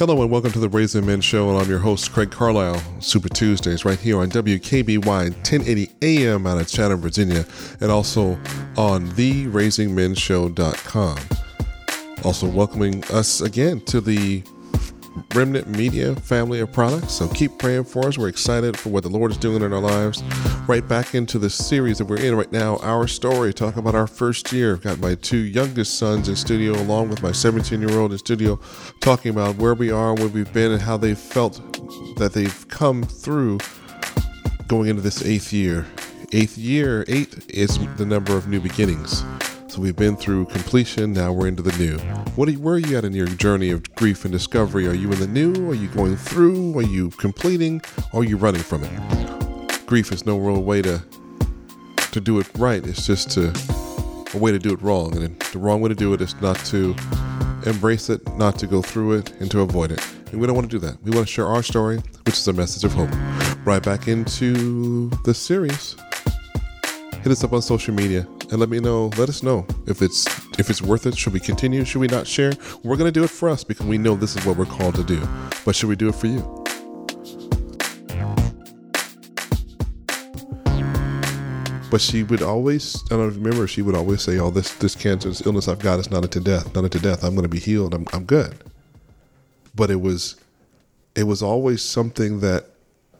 Hello and welcome to the Raising Men Show, and I'm your host, Craig Carlisle. Super Tuesdays, right here on WKBY 1080 AM out of Chatham, Virginia, and also on theraisingmenshow.com. Also, welcoming us again to the Remnant Media family of products. So keep praying for us. We're excited for what the Lord is doing in our lives. Right back into the series that we're in right now, Our Story, talk about our first year. I've got my two youngest sons in studio, along with my 17 year old in studio, talking about where we are, where we've been, and how they felt that they've come through going into this eighth year. Eighth year, eight is the number of new beginnings. So we've been through completion, now we're into the new. What are where are you at in your journey of grief and discovery? Are you in the new? Are you going through? Are you completing? Or are you running from it? Grief is no real way to to do it right. It's just to, a way to do it wrong. And the wrong way to do it is not to embrace it, not to go through it, and to avoid it. And we don't want to do that. We want to share our story, which is a message of hope. Right back into the series. Hit us up on social media and let me know. Let us know if it's if it's worth it. Should we continue? Should we not share? We're gonna do it for us because we know this is what we're called to do. But should we do it for you? But she would always, I don't remember, she would always say, Oh, this, this cancer, this illness I've got is not unto death, not unto death. I'm going to be healed. I'm, I'm good. But it was, it was always something that,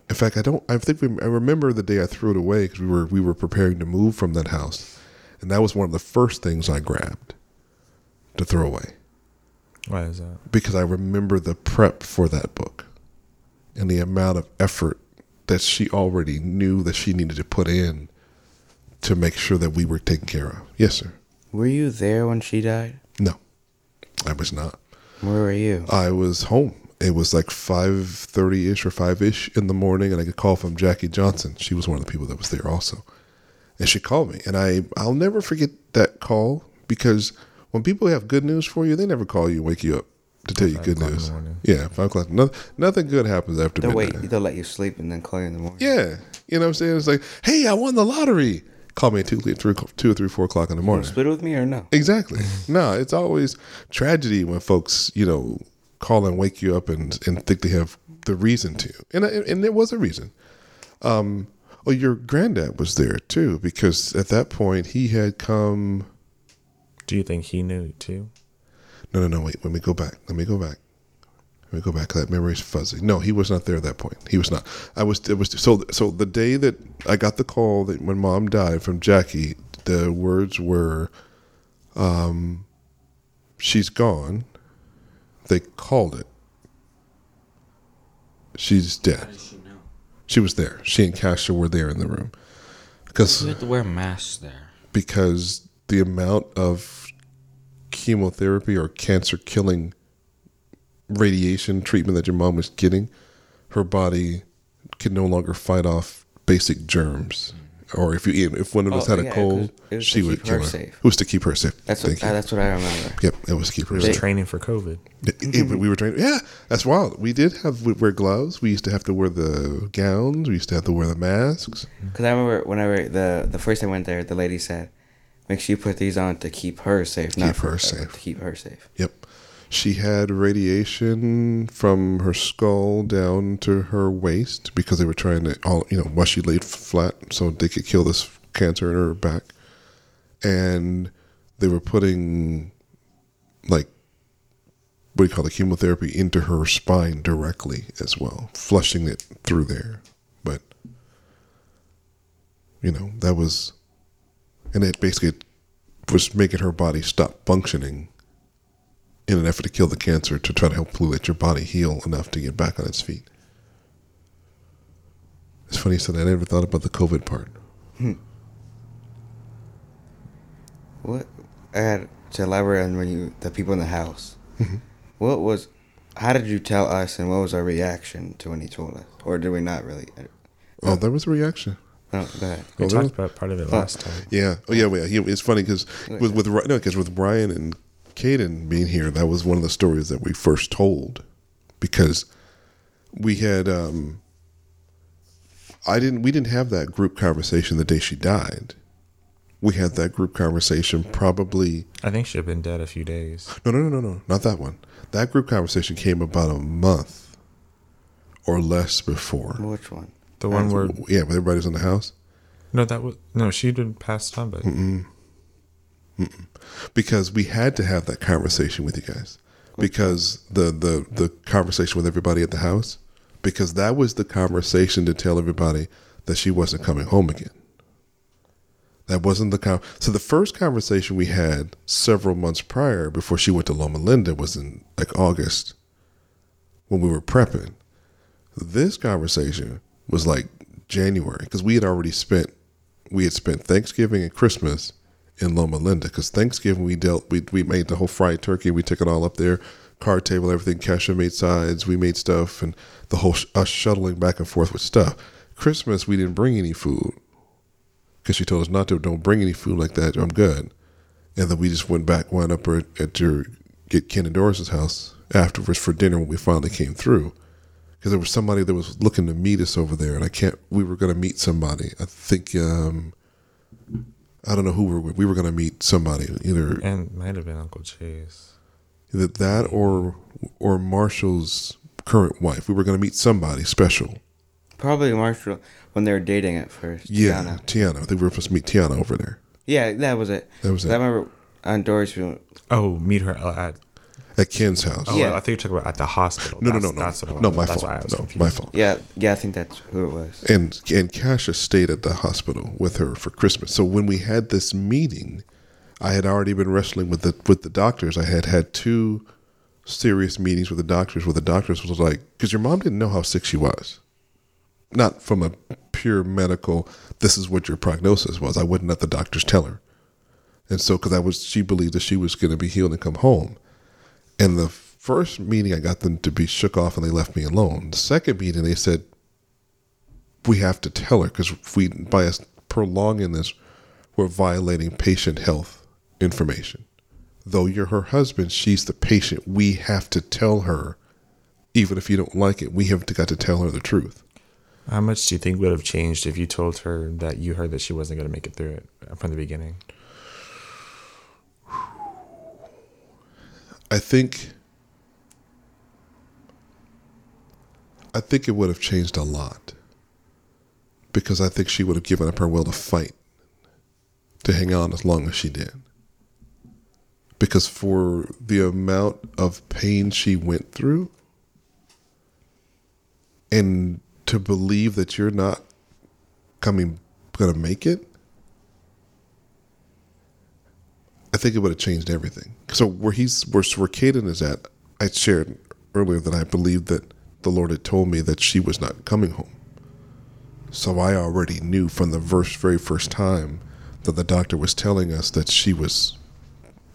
in fact, I don't, I think we, I remember the day I threw it away because we were, we were preparing to move from that house. And that was one of the first things I grabbed to throw away Why is that? because I remember the prep for that book and the amount of effort that she already knew that she needed to put in to make sure that we were taken care of. Yes, sir. Were you there when she died? No, I was not. Where were you? I was home. It was like five thirty ish or five ish in the morning, and I get a call from Jackie Johnson. She was one of the people that was there also, and she called me, and I I'll never forget that call because when people have good news for you, they never call you and wake you up to tell you good o'clock in the news. Yeah, five o'clock. No, nothing good happens after They'll midnight. wait. They'll let you sleep and then call you in the morning. Yeah, you know what I'm saying? It's like, hey, I won the lottery. Call me at two, three, two or three, four o'clock in the You morning. split with me or no? Exactly. no, it's always tragedy when folks, you know, call and wake you up and and think they have the reason to, and and there was a reason. Um, oh, your granddad was there too because at that point he had come. Do you think he knew too? No, no, no. Wait. Let me go back. Let me go back. Let me go back. That memory is fuzzy. No, he was not there at that point. He was not. I was. It was. So. So the day that I got the call that when mom died from Jackie, the words were, um, "She's gone." They called it. She's dead. She was there. She and Cassia were there in the room. Because You have to wear masks there. because the amount of chemotherapy or cancer killing radiation treatment that your mom was getting, her body could no longer fight off basic germs. Or if you if one of us Oh, had yeah, a cold, it was she to would keep kill her her. safe. It was to keep her safe. That's what. Uh, that's what I remember. Yep, it was to keep her It safe. training for COVID. Yeah, we were trained. Yeah, that's wild. We did have we wear gloves. We used to have to wear the gowns. We used to have to wear the masks. Because I remember whenever the the first I went there, the lady said, "Make sure you put these on to keep her safe, not Keep for her safe. To keep her safe." Yep. She had radiation from her skull down to her waist because they were trying to all you know while she laid flat so they could kill this cancer in her back, and they were putting like what do you call it chemotherapy into her spine directly as well, flushing it through there. But you know that was, and it basically was making her body stop functioning in an effort to kill the cancer to try to help let your body heal enough to get back on its feet. It's funny you said that. I never thought about the COVID part. What I had to elaborate on when you the people in the house. Mm-hmm. What was? How did you tell us, and what was our reaction to when he told us, or did we not really? Oh, there was a reaction. No, go ahead. We Oh, talked really? about part of it last time. Yeah. Oh, yeah. well, yeah. It's funny because with with no, because with Brian and Caeden being here, that was one of the stories that we first told because we had. um I didn't. We didn't have that group conversation the day she died, we had that group conversation probably I think she'd have been dead a few days. no no no no no not that one that group conversation came about a month or less before Which one? The one where yeah when everybody's in the house no, that was no, she'd been passed on, but because we had to have that conversation with you guys. Because the the the conversation with everybody at the house. Because that was the conversation to tell everybody that she wasn't coming home again. That wasn't the con- so the first conversation we had several months prior before she went to Loma Linda was in like August when we were prepping. This conversation was like January because we had already spent we had spent Thanksgiving and Christmas in Loma Linda because Thanksgiving we dealt we we made the whole fried turkey we took it all up there card table everything Kesha made sides we made stuff and the whole sh- us shuttling back and forth with stuff Christmas we didn't bring any food because she told us not to don't bring any food like that I'm good and then we just went back went up at, at your get Ken and Doris's house afterwards for dinner when we finally came through because there was somebody that was looking to meet us over there, and I can't. We were going to meet somebody. I think um, I don't know who we were. We were going to meet somebody, either and might have been Uncle Chase. either that or or Marshall's current wife. We were going to meet somebody special. Probably Marshall when they were dating at first. Yeah, Tiana. Tiana. I think we were supposed to meet Tiana over there. Yeah, that was it. That was it. I remember on Doris. we went- Oh, meet her at. At Ken's house. Oh, Yeah. I think you're talking about at the hospital. No, no, That's- no, no, That's what it no. My That's fault. why I was No, confused. my fault. Yeah, yeah, I think that's who it was. and and Kasha stayed at the hospital with her for Christmas. So when we had this meeting, I had already been wrestling with the with the doctors. I had had two serious meetings with the doctors, where the doctors was like, because your mom didn't know how sick she was, not from a pure medical. This is what your prognosis was. I wouldn't let the doctors tell her, and so because I was, she believed that she was going to be healed and come home. And the first meeting, I got them to be shook off, and they left me alone. The second meeting, they said, we have to tell her because if we by us prolonging this, we're violating patient health information. Though you're her husband, she's the patient. We have to tell her, even if you don't like it, we have got to tell her the truth. How much do you think would have changed if you told her that you heard that she wasn't going to make it through it from the beginning? I think I think it would have changed a lot. Because I think she would have given up her will to fight to hang on as long as she did. Because for the amount of pain she went through and to believe that you're not coming gonna make it I think it would have changed everything. So where he's where, where Caeden is at, I shared earlier that I believed that the Lord had told me that she was not coming home. So I already knew from the verse very first time that the doctor was telling us that she was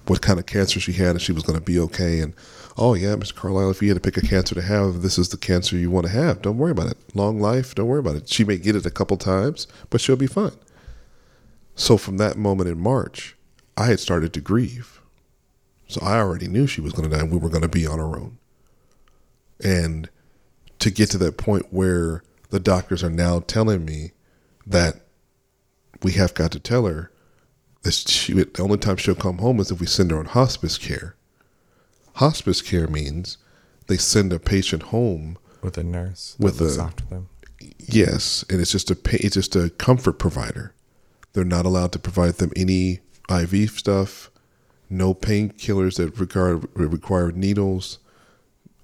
what kind of cancer she had and she was going to be okay. And oh yeah, Mr. Carlisle, if you had to pick a cancer to have, this is the cancer you want to have. Don't worry about it. Long life. Don't worry about it. She may get it a couple times, but she'll be fine. So from that moment in March, I had started to grieve. So I already knew she was going to die and we were going to be on our own. And to get to that point where the doctors are now telling me that we have got to tell her that she, the only time she'll come home is if we send her on hospice care. Hospice care means they send a patient home With a nurse With a- after them. Yes, and it's just a it's just a comfort provider. They're not allowed to provide them any IV stuff, no painkillers that require require needles,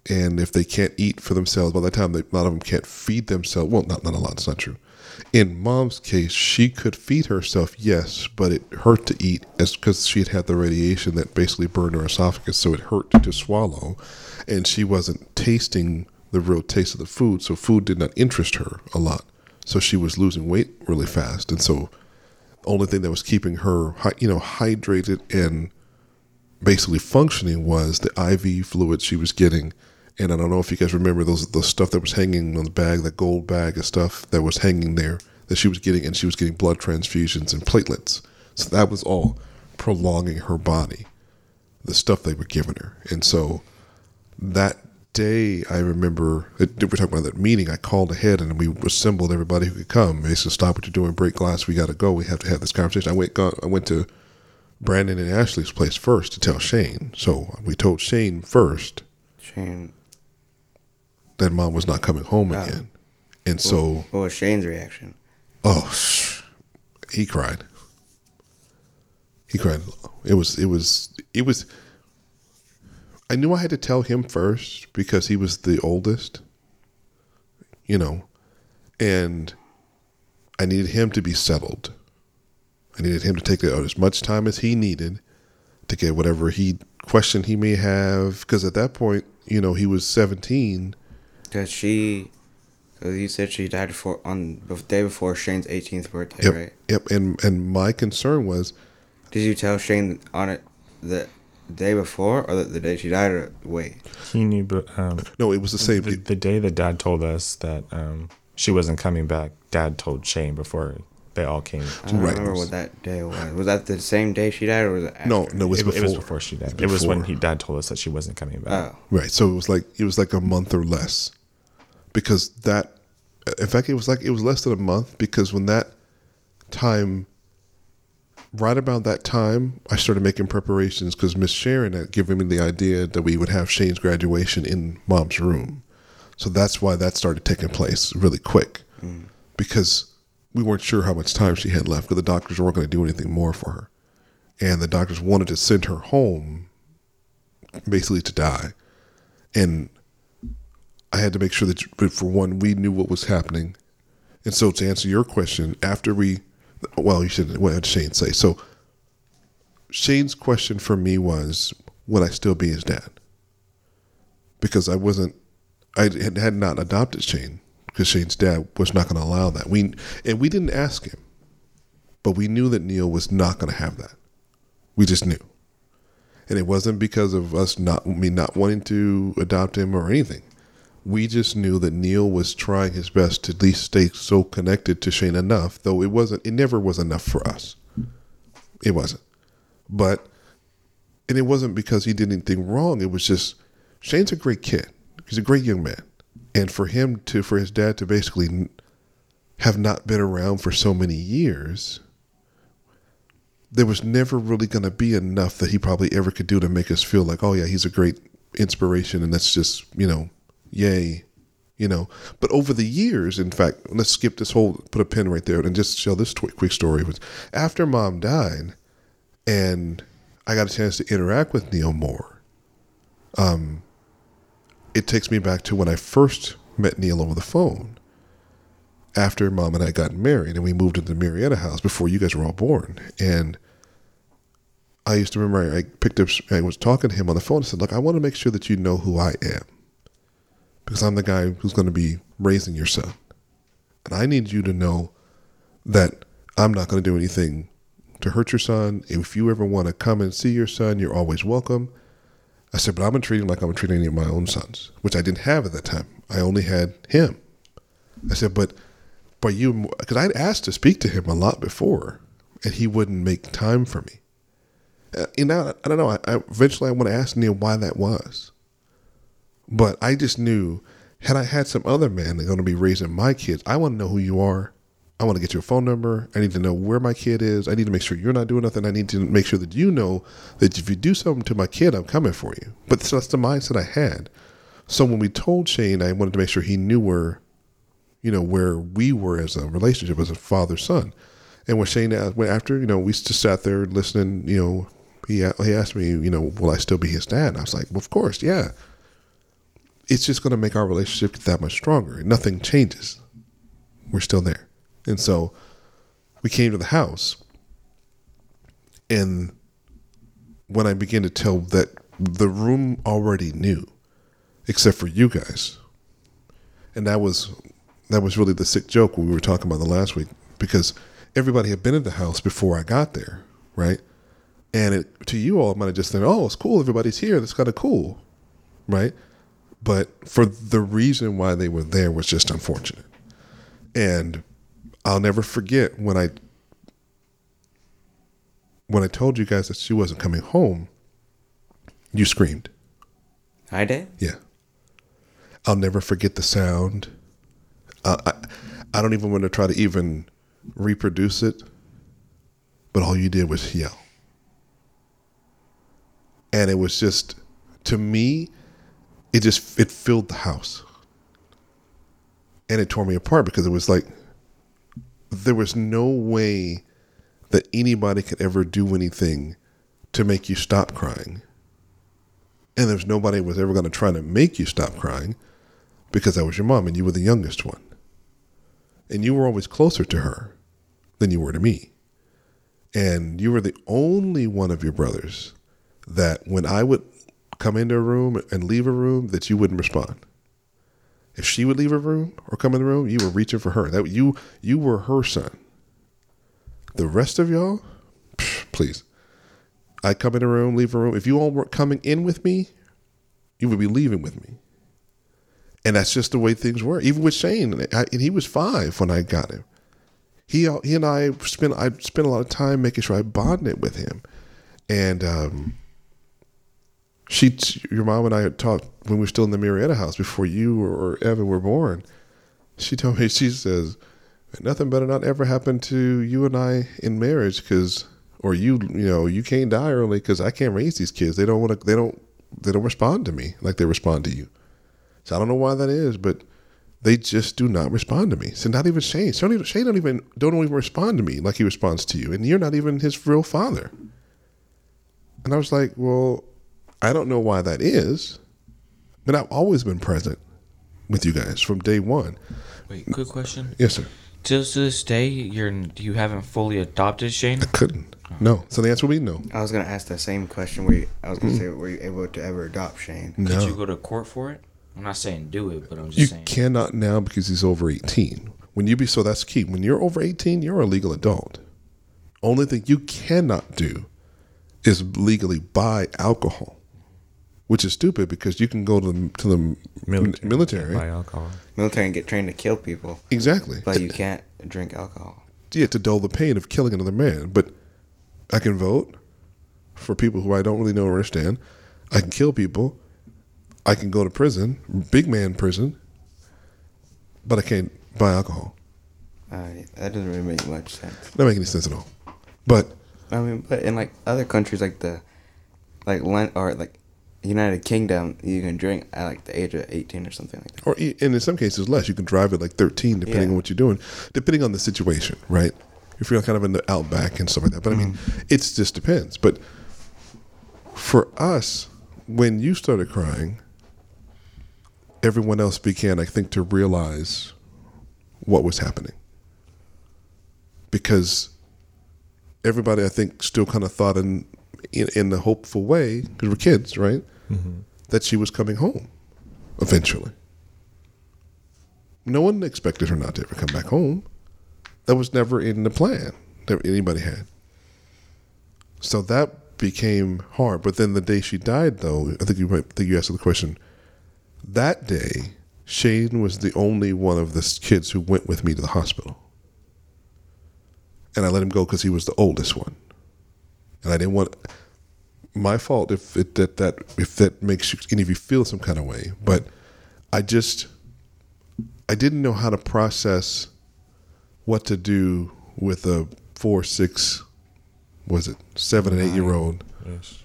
and if they can't eat for themselves, by the time they, a lot of them can't feed themselves. Well, not not a lot. It's not true. In mom's case, she could feed herself, yes, but it hurt to eat because she had had the radiation that basically burned her esophagus, so it hurt to swallow, and she wasn't tasting the real taste of the food, so food did not interest her a lot. So she was losing weight really fast, and so the only thing that was keeping her, you know, hydrated and basically functioning was the IV fluid she was getting. And I don't know if you guys remember those the stuff that was hanging on the bag, that gold bag of stuff that was hanging there that she was getting, and she was getting blood transfusions and platelets. So that was all prolonging her body, the stuff they were giving her, and so that day, I remember we're talking about that meeting. I called ahead and we assembled everybody who could come. They said, "Stop what you're doing, break glass. We got to go. We have to have this conversation." I went, got, I went to Brandon and Ashley's place first to tell Shane. So we told Shane first Shane. that mom was not coming home again, and so What was Shane's reaction? oh, he cried. He cried. It was. It was. It was. I knew I had to tell him first because he was the oldest. You know, and I needed him to be settled. I needed him to take as much time as he needed to get whatever he question he may have. Because at that point, you know, he was seventeen. Cause she, cause you said she died before on the day before Shane's 18th birthday, Yep. right? Yep. And and my concern was Did you tell Shane on it the day before or the, the day she died or wait? He knew, but um, no, it was the same. the, the day that Dad told us that um, she wasn't coming back, Dad told Shane before they all came. I don't Right. remember what that day was. Was that the same day she died or was it after? no, no, it was It, before. it was before she died. It was when he Dad told us that she wasn't coming back. Oh. Right. So it was like it was like a month or less, because that, in fact, it was like it was less than a month because when that time, right about that time, I started making preparations because Miss Sharon had given me the idea that we would have Shane's graduation in Mom's room, so that's why that started taking place really quick, mm. because we weren't sure how much time she had left because the doctors weren't going to do anything more for her, and the doctors wanted to send her home, basically to die and I had to make sure that, for one, we knew what was happening. And so, to answer your question, after we, well, you should, what did Shane say? So, Shane's question for me was, would I still be his dad? Because I wasn't, I had not adopted Shane because Shane's dad was not going to allow that. We and we didn't ask him, but we knew that Neil was not going to have that. We just knew and it wasn't because of us not me not wanting to adopt him or anything. We just knew that Neil was trying his best to at least stay so connected to Shane enough, though it wasn't. It never was enough for us. It wasn't, but and it wasn't because he did anything wrong. It was just Shane's a great kid. He's a great young man, and for him to for his dad to basically have not been around for so many years there was never really going to be enough that he probably ever could do to make us feel like, oh yeah, he's a great inspiration, and that's just you know, yay, you know. But over the years, in fact, let's skip this whole, put a pin right there, and just tell this quick story. Was after mom died, and I got a chance to interact with Neil more. Um, it takes me back to when I first met Neil over the phone. After mom and I got married, and we moved into the Marietta house before you guys were all born, and I used to remember I picked up, I was talking to him on the phone and said, Look, I want to make sure that you know who I am because I'm the guy who's going to be raising your son. And I need you to know that I'm not going to do anything to hurt your son. If you ever want to come and see your son, you're always welcome. I said, But I'm going to treat him like I'm going to treat any of my own sons, which I didn't have at that time. I only had him. I said, But, but you, because I'd asked to speak to him a lot before, and he wouldn't make time for me. Uh, you know, I don't know. I, I eventually I want to ask Neil why that was, but I just knew had I had some other man that's going to be raising my kids, I want to know who you are. I want to get your phone number. I need to know where my kid is. I need to make sure you're not doing nothing. I need to make sure that you know that if you do something to my kid, I'm coming for you. But so that's the mindset I had. So when we told Shane, I wanted to make sure he knew where, you know, where we were as a relationship, as a father son. And when Shane when after, you know, we just sat there listening, you know, he, he asked me, you know, will I still be his dad? And I was like, well, of course, yeah. It's just going to make our relationship that much stronger. Nothing changes. We're still there. And so we came to the house. And when I began to tell that the room already knew, except for you guys. And that was that was really the sick joke we were talking about the last week because everybody had been in the house before I got there, right? And it, to you all, might have just been, oh, it's cool. Everybody's here. That's kind of cool, right? But for the reason why they were there was just unfortunate. And I'll never forget when I when I told you guys that she wasn't coming home. You screamed, I did. yeah. I'll never forget the sound. Uh, I, I don't even want to try to even reproduce it, but all you did was yell. And it was just, to me, it just, it filled the house. And it tore me apart because it was like, there was no way that anybody could ever do anything to make you stop crying. And there's nobody was ever going to try to make you stop crying because that was your mom and you were the youngest one. And you were always closer to her than you were to me. And you were the only one of your brothers that when I would come into a room and leave a room that you wouldn't respond. If she would leave a room or come in the room, you were reaching for her. That you you were her son. The rest of y'all, please. I come in a room, leave a room. If you all were coming in with me, you would be leaving with me. And that's just the way things were. Even with Shane, and he was five when I got him. He he and I spent I spent a lot of time making sure I bonded with him, and um, she your mom and I had talked when we were still in the Marietta house before you or, Evan were born. She told me she says nothing better not ever happen to you and I in marriage because or you you know you can't die early because I can't raise these kids. They don't want to. They don't. They don't respond to me like they respond to you. So I don't know why that is, but they just do not respond to me. So not even Shane. Shane don't even, Shane don't even don't even respond to me like he responds to you, and you're not even his real father. And I was like, well, I don't know why that is, but I've always been present with you guys from day one. Wait, quick question. Yes, sir. Till to this day, you're you haven't fully adopted Shane. I couldn't. No. So the answer would be no. I was gonna ask the same question. Were you? I was gonna say, were you able to ever adopt Shane? Could No. you go to court for it? I'm not saying do it, but I'm just saying You saying. cannot now because he's over 18. When you be so that's key. When you're over 18, you're a legal adult. Only thing you cannot do is legally buy alcohol, which is stupid because you can go to the, to the military. military. Buy alcohol. Military and get trained to kill people, Exactly. but you can't drink alcohol. yeah, to dull the pain of killing another man. But I can vote for people who I don't really know or understand. I can kill people. I can go to prison, big man prison, but I can't buy alcohol. Uh, that doesn't really make much sense. Not make any sense at all. But I mean, but in like other countries, like the, like Len or like United Kingdom, you can drink at like the age of eighteen or something like that. or and in some cases less. You can drive at like 13, depending Yeah. on what you're doing, depending on the situation, right? If you're kind of in the outback and stuff like that. But I mean, mm-hmm. it just depends. But for us, when you started crying, everyone else began, I think, to realize what was happening because everybody, I think, still kind of thought in in, in a hopeful way because we're kids, right? Mm-hmm. That she was coming home eventually. No one expected her not to ever come back home. That was never in the plan that anybody had. So that became hard. But then the day she died, though, I think you might think you asked the question. That day, Shane was the only one of the kids who went with me to the hospital, and I let him go because he was the oldest one, and I didn't want my fault if it that that if that makes you, any of you feel some kind of way, but I just I didn't know how to process what to do with a four, six, was it seven and eight year old? Yes.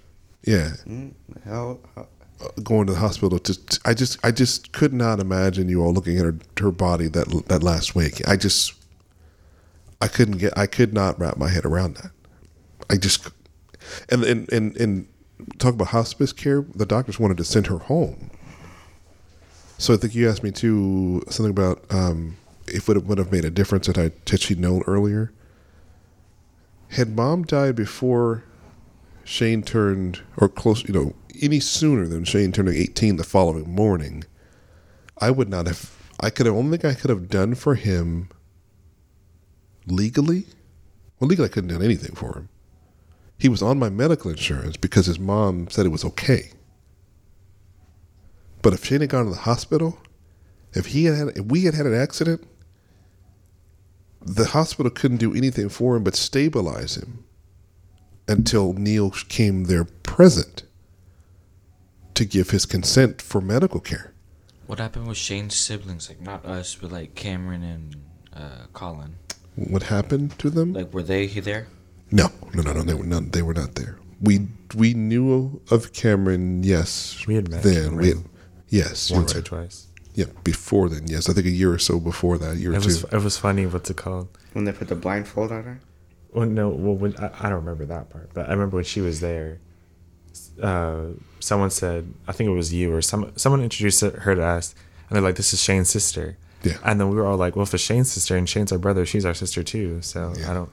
Yeah, Mm, how, how, uh, going to the hospital. To, to- I just I just could not imagine you all looking at her her body that that last week. I just I couldn't get I could not wrap my head around that. I just and and and, and talk about hospice care. The doctors wanted to send her home. So I think you asked me too something about um, if it would have made a difference had I had she known earlier. Had mom died before Shane turned, or close, you know, any sooner than Shane turning 18 the following morning, I would not have, I could have, only thing I could have done for him legally, well, legally I couldn't done anything for him. He was on my medical insurance because his mom said it was okay. But if Shane had gone to the hospital, if he had, had if we had had an accident, the hospital couldn't do anything for him but stabilize him until Neil came there present to give his consent for medical care. What happened with Shane's siblings? Like not us, but like Cameron and uh, Colin. What happened to them? Like were they he there? No, no, no, no. They were not. They were not there. We we knew of Cameron. Yes, We had met then. We had, yes, you're once or twice. Yeah, before then. Yes, I think a year or so before that. A year or It two. was it was funny. What's it called? When they put the blindfold on her. Well, no. Well, when I, I don't remember that part, but I remember when she was there. Uh, someone said, I think it was you or some someone introduced her to us, and they're like, "This is Shane's sister." Yeah. And then we were all like, "Well, if it's Shane's sister and Shane's our brother, she's our sister too." So Yeah. I don't.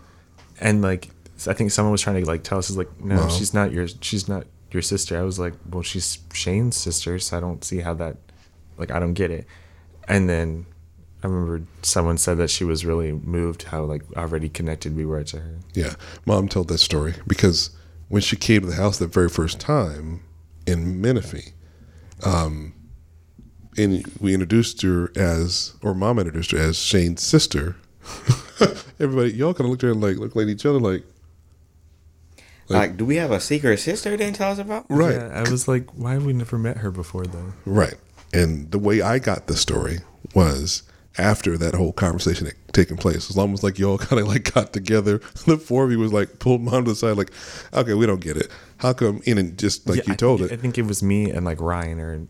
And like, I think someone was trying to like tell us, is like, "No, she's not your. She's not your sister." I was like, "Well, she's Shane's sister, so I don't see how that. Like, I don't get it." And then I remember someone said that she was really moved how like already connected we were to her. Yeah, mom told that story because when she came to the house the very first time in Menifee, um, and we introduced her as, or mom introduced her as Shane's sister. Everybody, y'all kind of looked at her and like looked at each other like, Like- Like, do we have a secret sister they didn't tell us about? right, Yeah, I was like, why have we never met her before though? right. And the way I got the story was after that whole conversation had taken place. It's almost like y'all kind of like got together. The four of you was like pulled mom to the side, like, okay, we don't get it. How come? And then just like Yeah, you I told think, it, I think it was me and like Ryan or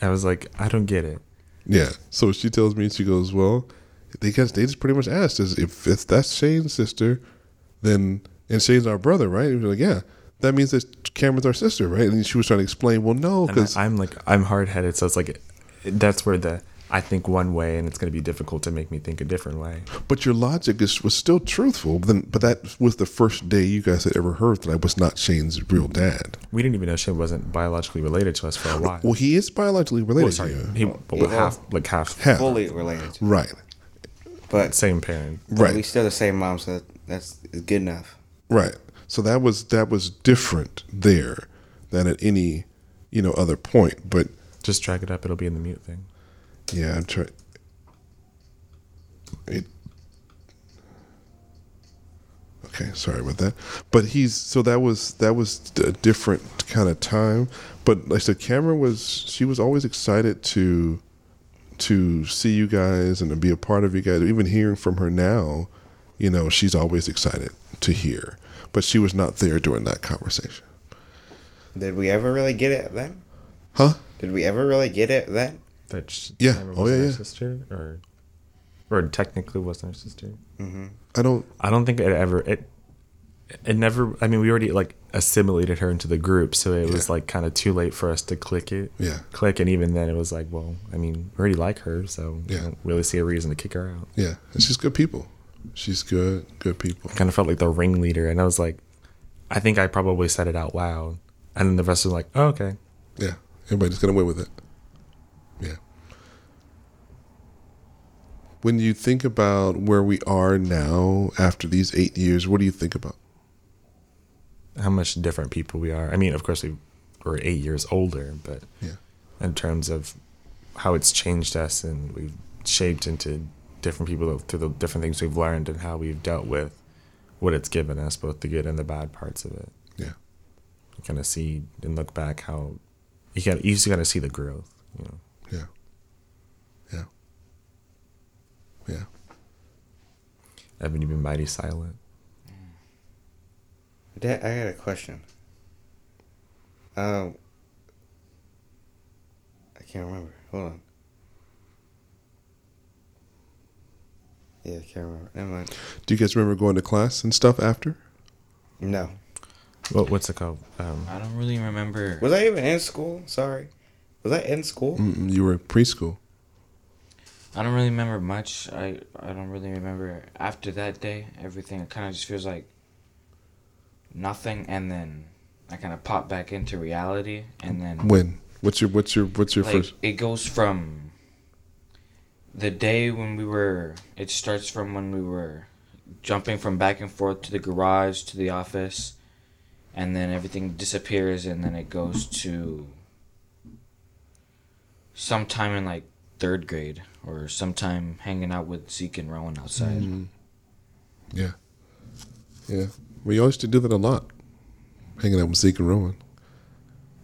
I was like, I don't get it. Yeah. So she tells me, she goes, "Well, they guess they just pretty much asked us if if that's Shane's sister, then and Shane's our brother, right?" And we were like, "Yeah, that means that Cameron's our sister, right?" And she was trying to explain, "Well, no, because I, I'm like, I'm hard headed, so it's like, that's where the I think one way, and it's going to be difficult to make me think a different way. but your logic is was still truthful. But then, but that was the first day you guys had ever heard that I was not Shane's real dad. We didn't even know Shane wasn't biologically related to us for a while. Well, he is biologically related Well, sorry, to you, he but Yeah. half like half, Half. Fully related. To, right? but same parent. but Right. we still the same mom, so that's good enough. Right. So that was that was different there than at any you know other point. But Just drag it up; it'll be in the mute thing. Yeah, I'm trying. It. Okay, sorry about that. But he's so that was that was a different kind of time. But like I said, Cameron was she was always excited to to see you guys and to be a part of you guys. Even hearing from her now, you know, she's always excited to hear. But she was not there during that conversation. Did we ever really get it then? Huh? Did we ever really get it then? That sh- Yeah. Cameron Oh, wasn't yeah, her yeah. Sister or or technically wasn't her sister. Mm-hmm. I don't. I don't think it ever it it never I mean we already like assimilated her into the group so it was like kind of too late for us to click it. Yeah. Click and even then it was like, well, I mean, we already like her, so Yeah. I don't really see a reason to kick her out. Yeah, and she's good people. She's good, good people. Kind of felt like the ringleader and I was like I think I probably said it out loud. And then the rest was like, oh, okay. Yeah, everybody just got away with it. Yeah. When you think about where we are now after these eight years, what do you think about? How much different people we are. I mean, of course we were eight years older, but Yeah. in terms of how it's changed us and we've shaped into different people through the different things we've learned and how we've dealt with what it's given us, both the good and the bad parts of it. Yeah. You kind of see and look back how you got you just got to see the growth. You know, Yeah. Yeah. Yeah. Evan, you've been mighty silent. Dad, I got a question. Um, I can't remember. Hold on. Yeah, I can't remember. Never mind. Do you guys remember going to class and stuff after? No. What what's it called? Um, I don't really remember. Was I even in school? Sorry. Was I in school? Mm-mm, you were preschool. I don't really remember much. I I don't really remember after that day. Everything kind of just feels like nothing, and then I kind of pop back into reality, and then When? What's your What's your What's your like first? it goes from the day when we were. It starts from when we were jumping from back and forth to the garage to the office, and then everything disappears, and then it goes to sometime in like third grade or sometime hanging out with Zeke and Rowan outside. Mhm. Yeah. Yeah. We used to do that a lot, hanging out with Zeke and Rowan.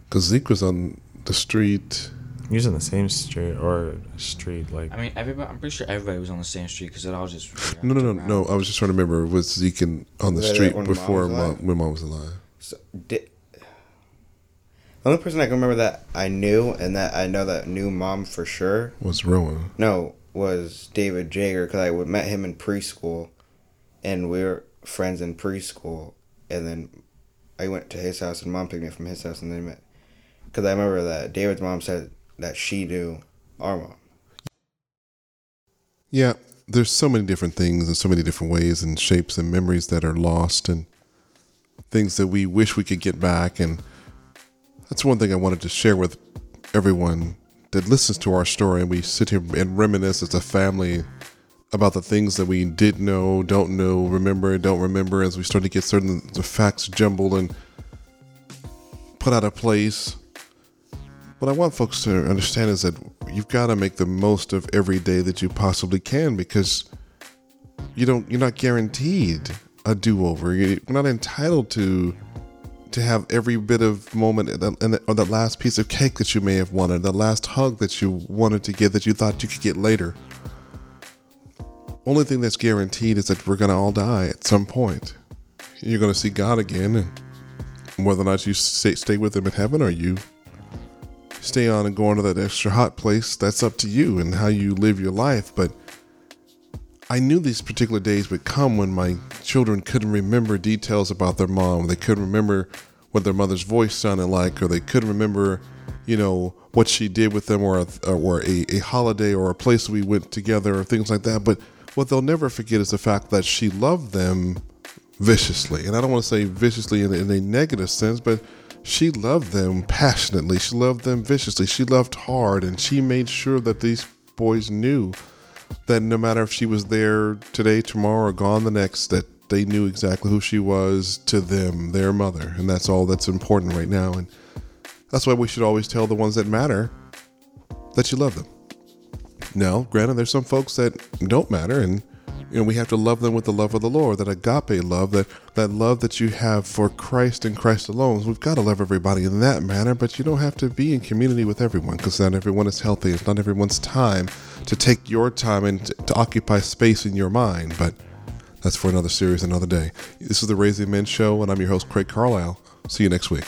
Because Zeke was on the street. Using the same street or street, like I mean, everybody. I'm pretty sure everybody was on the same street because it all just. No, no, no, no. I was just trying to remember was Zeke in, on the Was street when before was mom, when mom was alive. So, di- the only person I can remember that I knew and that I know that knew mom for sure, Was Rowan? no, was David Jager because I met him in preschool, and we were friends in preschool, and then I went to his house and mom picked me up from his house and then met. Because I remember that David's mom said that she knew our mom. Yeah, there's so many different things and so many different ways and shapes and memories that are lost and things that we wish we could get back. And that's one thing I wanted to share with everyone that listens to our story. And we sit here and reminisce as a family about the things that we did know, don't know, remember, don't remember as we start to get certain the facts jumbled and put out of place. What I want folks to understand is that you've got to make the most of every day that you possibly can because you don't you're not guaranteed a do-over. You're not entitled to to have every bit of moment or the last piece of cake that you may have wanted, the last hug that you wanted to get that you thought you could get later. Only thing that's guaranteed is that we're going to all die at some point. You're going to see God again, and whether or not you stay, stay with Him in heaven or you stay on and go on to that extra hot place, that's up to you and how you live your life. But I knew these particular days would come when my children couldn't remember details about their mom. They couldn't remember what their mother's voice sounded like, or they couldn't remember, you know, what she did with them, or a, or a, a holiday, or a place we went together, or things like that. But what they'll never forget is the fact that she loved them viciously. And I don't want to say viciously in, in a negative sense, but she loved them passionately. She loved them viciously. She loved hard, and she made sure that these boys knew that no matter if she was there today, tomorrow, or gone the next, that they knew exactly who she was to them, their mother. And that's all that's important right now. And that's why we should always tell the ones that matter that you love them. Now, granted, there's some folks that don't matter, and you know we have to love them with the love of the Lord, that agape love, that that love that you have for Christ and Christ alone. We've got to love everybody in that manner, but you don't have to be in community with everyone because not everyone is healthy. It's not everyone's time to take your time and to, to occupy space in your mind. But that's for another series, another day. This is the Raising Men Show, and I'm your host, Craig Carlisle. See you next week.